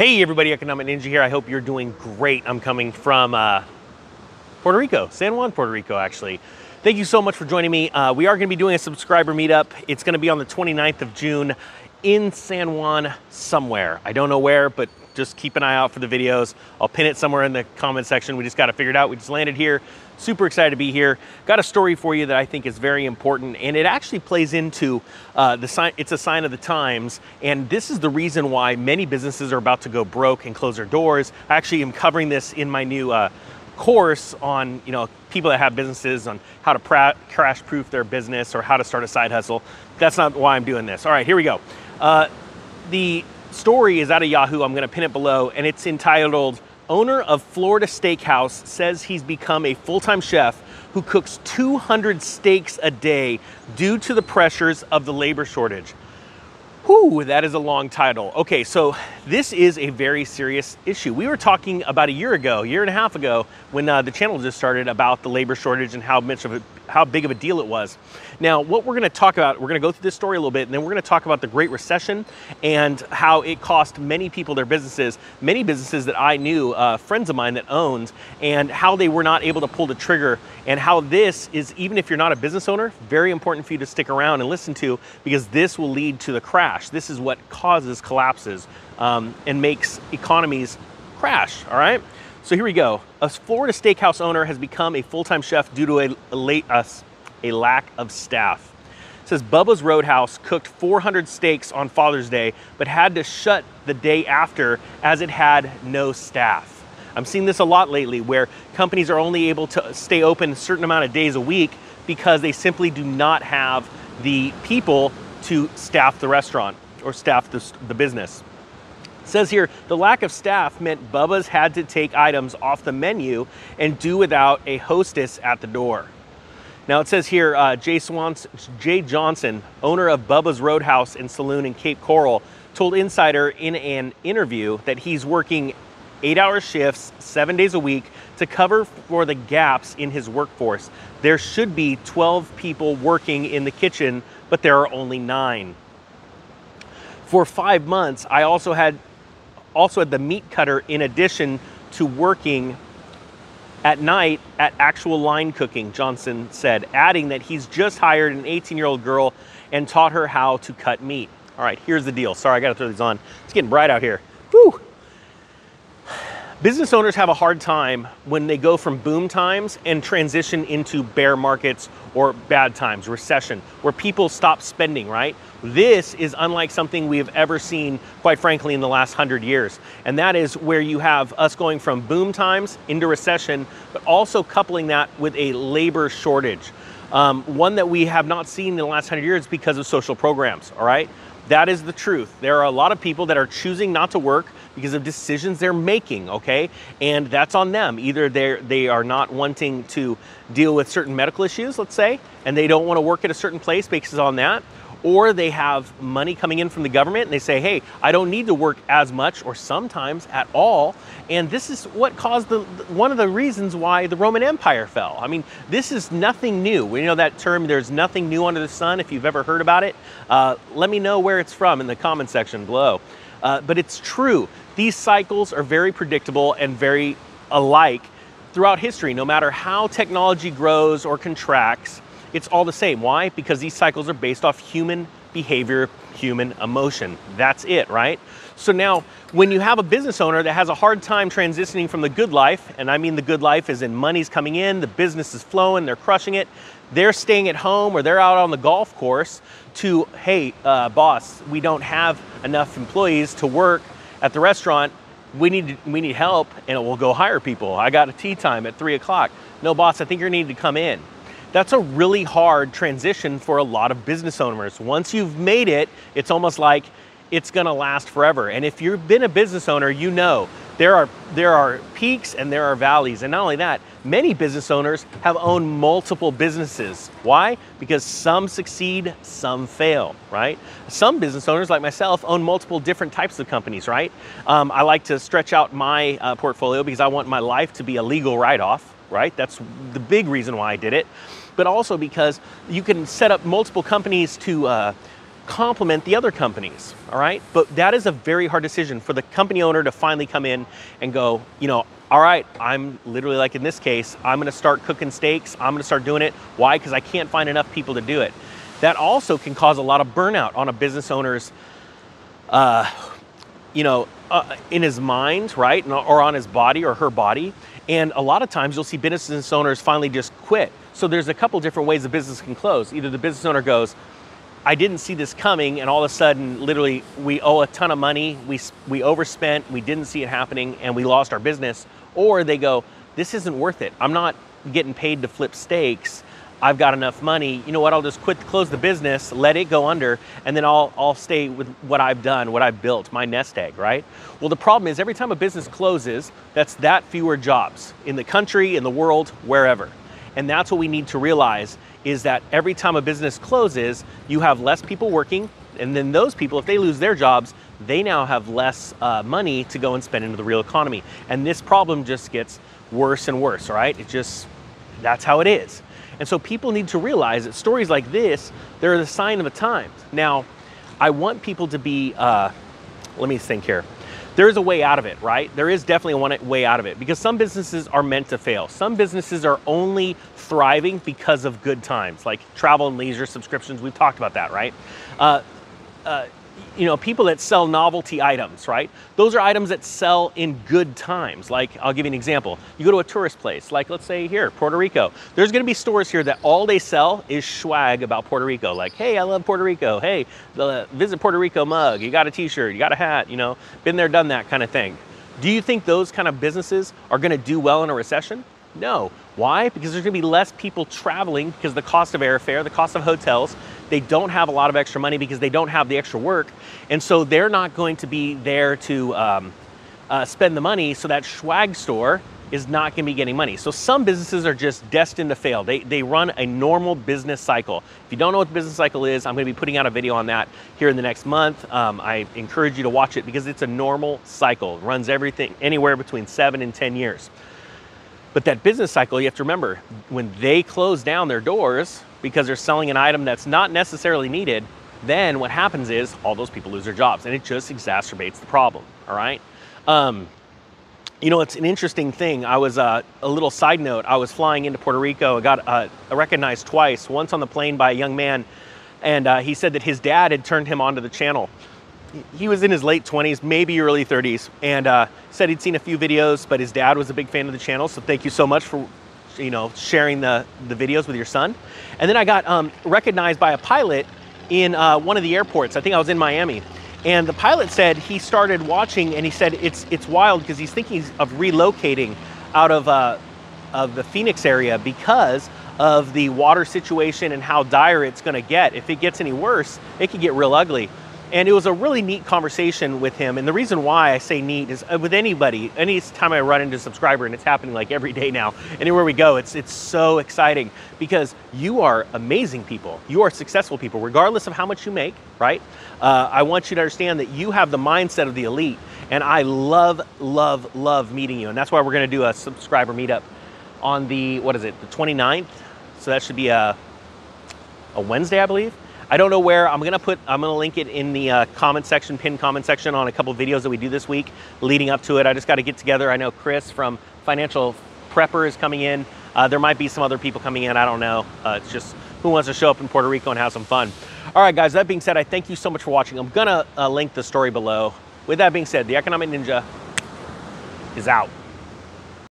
Hey everybody, Economic Ninja here. I hope you're doing great. I'm coming from uh, Puerto Rico, San Juan, Puerto Rico actually. Thank you so much for joining me. Uh, we are gonna be doing a subscriber meetup. It's gonna be on the 29th of June in San Juan somewhere. I don't know where, but just keep an eye out for the videos. I'll pin it somewhere in the comment section. We just got to figure it out. We just landed here. Super excited to be here. Got a story for you that I think is very important, and it actually plays into uh, the sign. It's a sign of the times, and this is the reason why many businesses are about to go broke and close their doors. I actually am covering this in my new. Uh, course on you know people that have businesses on how to crash proof their business or how to start a side hustle that's not why i'm doing this all right here we go uh, the story is out of Yahoo. I'm going to pin it below, and it's entitled Owner of Florida Steakhouse says he's become a full time chef who cooks 200 steaks a day due to the pressures of the labor shortage. Whew, that is a long title. Okay, so this is a very serious issue. We were talking about a year ago, a year and a half ago, when uh, the channel just started about the labor shortage and how much of a how big of a deal it was. Now, what we're going to talk about, we're going to go through this story a little bit, and then we're going to talk about the Great Recession and how it cost many people their businesses, many businesses that I knew, uh, friends of mine that owned, and how they were not able to pull the trigger, and how this is, even if you're not a business owner, very important for you to stick around and listen to because this will lead to the crash. This is what causes collapses um, and makes economies crash, all right? So here we go. A Florida steakhouse owner has become a full-time chef due to a, a, late, uh, a lack of staff. It says Bubba's Roadhouse cooked 400 steaks on Father's Day, but had to shut the day after as it had no staff. I'm seeing this a lot lately where companies are only able to stay open a certain amount of days a week because they simply do not have the people to staff the restaurant or staff the, the business says here, the lack of staff meant Bubba's had to take items off the menu and do without a hostess at the door. Now it says here, uh, Jay, Swans, Jay Johnson, owner of Bubba's Roadhouse and Saloon in Cape Coral, told Insider in an interview that he's working eight hour shifts, seven days a week to cover for the gaps in his workforce. There should be 12 people working in the kitchen, but there are only nine. For five months, I also had also had the meat cutter in addition to working at night at actual line cooking, Johnson said, adding that he's just hired an 18 year old girl and taught her how to cut meat. All right, here's the deal. Sorry, I gotta throw these on. It's getting bright out here. Business owners have a hard time when they go from boom times and transition into bear markets or bad times, recession, where people stop spending, right? This is unlike something we have ever seen, quite frankly, in the last hundred years. And that is where you have us going from boom times into recession, but also coupling that with a labor shortage. Um, one that we have not seen in the last hundred years because of social programs, all right? That is the truth. There are a lot of people that are choosing not to work because of decisions they're making, okay? And that's on them. Either they're, they are not wanting to deal with certain medical issues, let's say, and they don't want to work at a certain place based on that, or they have money coming in from the government and they say, hey, I don't need to work as much or sometimes at all. And this is what caused the one of the reasons why the Roman Empire fell. I mean, this is nothing new. We know that term, there's nothing new under the sun. If you've ever heard about it, uh, let me know where it's from in the comment section below. Uh, but it's true. These cycles are very predictable and very alike throughout history. No matter how technology grows or contracts, it's all the same. Why? Because these cycles are based off human behavior, human emotion. That's it, right? So now, when you have a business owner that has a hard time transitioning from the good life, and I mean the good life is in money's coming in, the business is flowing, they're crushing it, they're staying at home or they're out on the golf course, to, hey, uh, boss, we don't have enough employees to work at the restaurant. We need, we need help, and we'll go hire people. I got a tee time at three o'clock. No, boss, I think you need to come in. That's a really hard transition for a lot of business owners. Once you've made it, it's almost like it's gonna last forever. And if you've been a business owner, you know there are, there are peaks and there are valleys. And not only that, many business owners have owned multiple businesses. Why? Because some succeed, some fail, right? Some business owners, like myself, own multiple different types of companies, right? Um, I like to stretch out my uh, portfolio because I want my life to be a legal write off, right? That's the big reason why I did it but also because you can set up multiple companies to uh, complement the other companies, all right? But that is a very hard decision for the company owner to finally come in and go, you know, all right, I'm literally like in this case, I'm gonna start cooking steaks, I'm gonna start doing it. Why? Because I can't find enough people to do it. That also can cause a lot of burnout on a business owner's, uh, you know, uh, in his mind, right? Or on his body or her body. And a lot of times you'll see business owners finally just quit. So there's a couple different ways the business can close. Either the business owner goes, I didn't see this coming, and all of a sudden, literally, we owe a ton of money. We we overspent. We didn't see it happening, and we lost our business. Or they go, this isn't worth it. I'm not getting paid to flip steaks. I've got enough money. You know what? I'll just quit, close the business, let it go under, and then I'll I'll stay with what I've done, what I've built, my nest egg, right? Well, the problem is every time a business closes, that's that fewer jobs in the country, in the world, wherever. And that's what we need to realize is that every time a business closes, you have less people working, and then those people, if they lose their jobs, they now have less uh, money to go and spend into the real economy. And this problem just gets worse and worse, right? It just, that's how it is. And so people need to realize that stories like this, they're the sign of the times. Now, I want people to be, uh, let me think here there is a way out of it, right? There is definitely one way out of it because some businesses are meant to fail. Some businesses are only thriving because of good times, like travel and leisure subscriptions. We've talked about that, right? Uh, uh, you know, people that sell novelty items, right? Those are items that sell in good times. Like, I'll give you an example. You go to a tourist place, like let's say here, Puerto Rico. There's gonna be stores here that all they sell is swag about Puerto Rico. Like, hey, I love Puerto Rico. Hey, the Visit Puerto Rico mug. You got a t-shirt, you got a hat, you know, been there, done that kind of thing. Do you think those kind of businesses are gonna do well in a recession? No. Why? Because there's gonna be less people traveling because the cost of airfare, the cost of hotels, they don't have a lot of extra money because they don't have the extra work. And so they're not going to be there to um, uh, spend the money. So that swag store is not going to be getting money. So some businesses are just destined to fail. They, they run a normal business cycle. If you don't know what the business cycle is, I'm going to be putting out a video on that here in the next month. Um, I encourage you to watch it because it's a normal cycle. It runs everything anywhere between seven and 10 years. But that business cycle, you have to remember, when they close down their doors, because they're selling an item that's not necessarily needed, then what happens is all those people lose their jobs and it just exacerbates the problem. All right. Um, you know, it's an interesting thing. I was uh, a little side note. I was flying into Puerto Rico. I got uh, recognized twice. Once on the plane by a young man, and uh, he said that his dad had turned him onto the channel. He was in his late 20s, maybe early 30s, and uh, said he'd seen a few videos, but his dad was a big fan of the channel. So thank you so much for you know, sharing the, the videos with your son. And then I got um, recognized by a pilot in uh, one of the airports. I think I was in Miami. And the pilot said he started watching and he said it's, it's wild because he's thinking of relocating out of, uh, of the Phoenix area because of the water situation and how dire it's going to get. If it gets any worse, it could get real ugly. And it was a really neat conversation with him. And the reason why I say neat is uh, with anybody, anytime I run into a subscriber, and it's happening like every day now, anywhere we go, it's, it's so exciting because you are amazing people. You are successful people, regardless of how much you make, right? Uh, I want you to understand that you have the mindset of the elite. And I love, love, love meeting you. And that's why we're going to do a subscriber meetup on the, what is it, the 29th? So that should be a, a Wednesday, I believe. I don't know where. I'm gonna put. I'm gonna link it in the uh, comment section, pinned comment section on a couple videos that we do this week leading up to it. I just got to get together. I know Chris from Financial Prepper is coming in. Uh, there might be some other people coming in. I don't know. Uh, it's just who wants to show up in Puerto Rico and have some fun. All right, guys. That being said, I thank you so much for watching. I'm gonna uh, link the story below. With that being said, the Economic Ninja is out.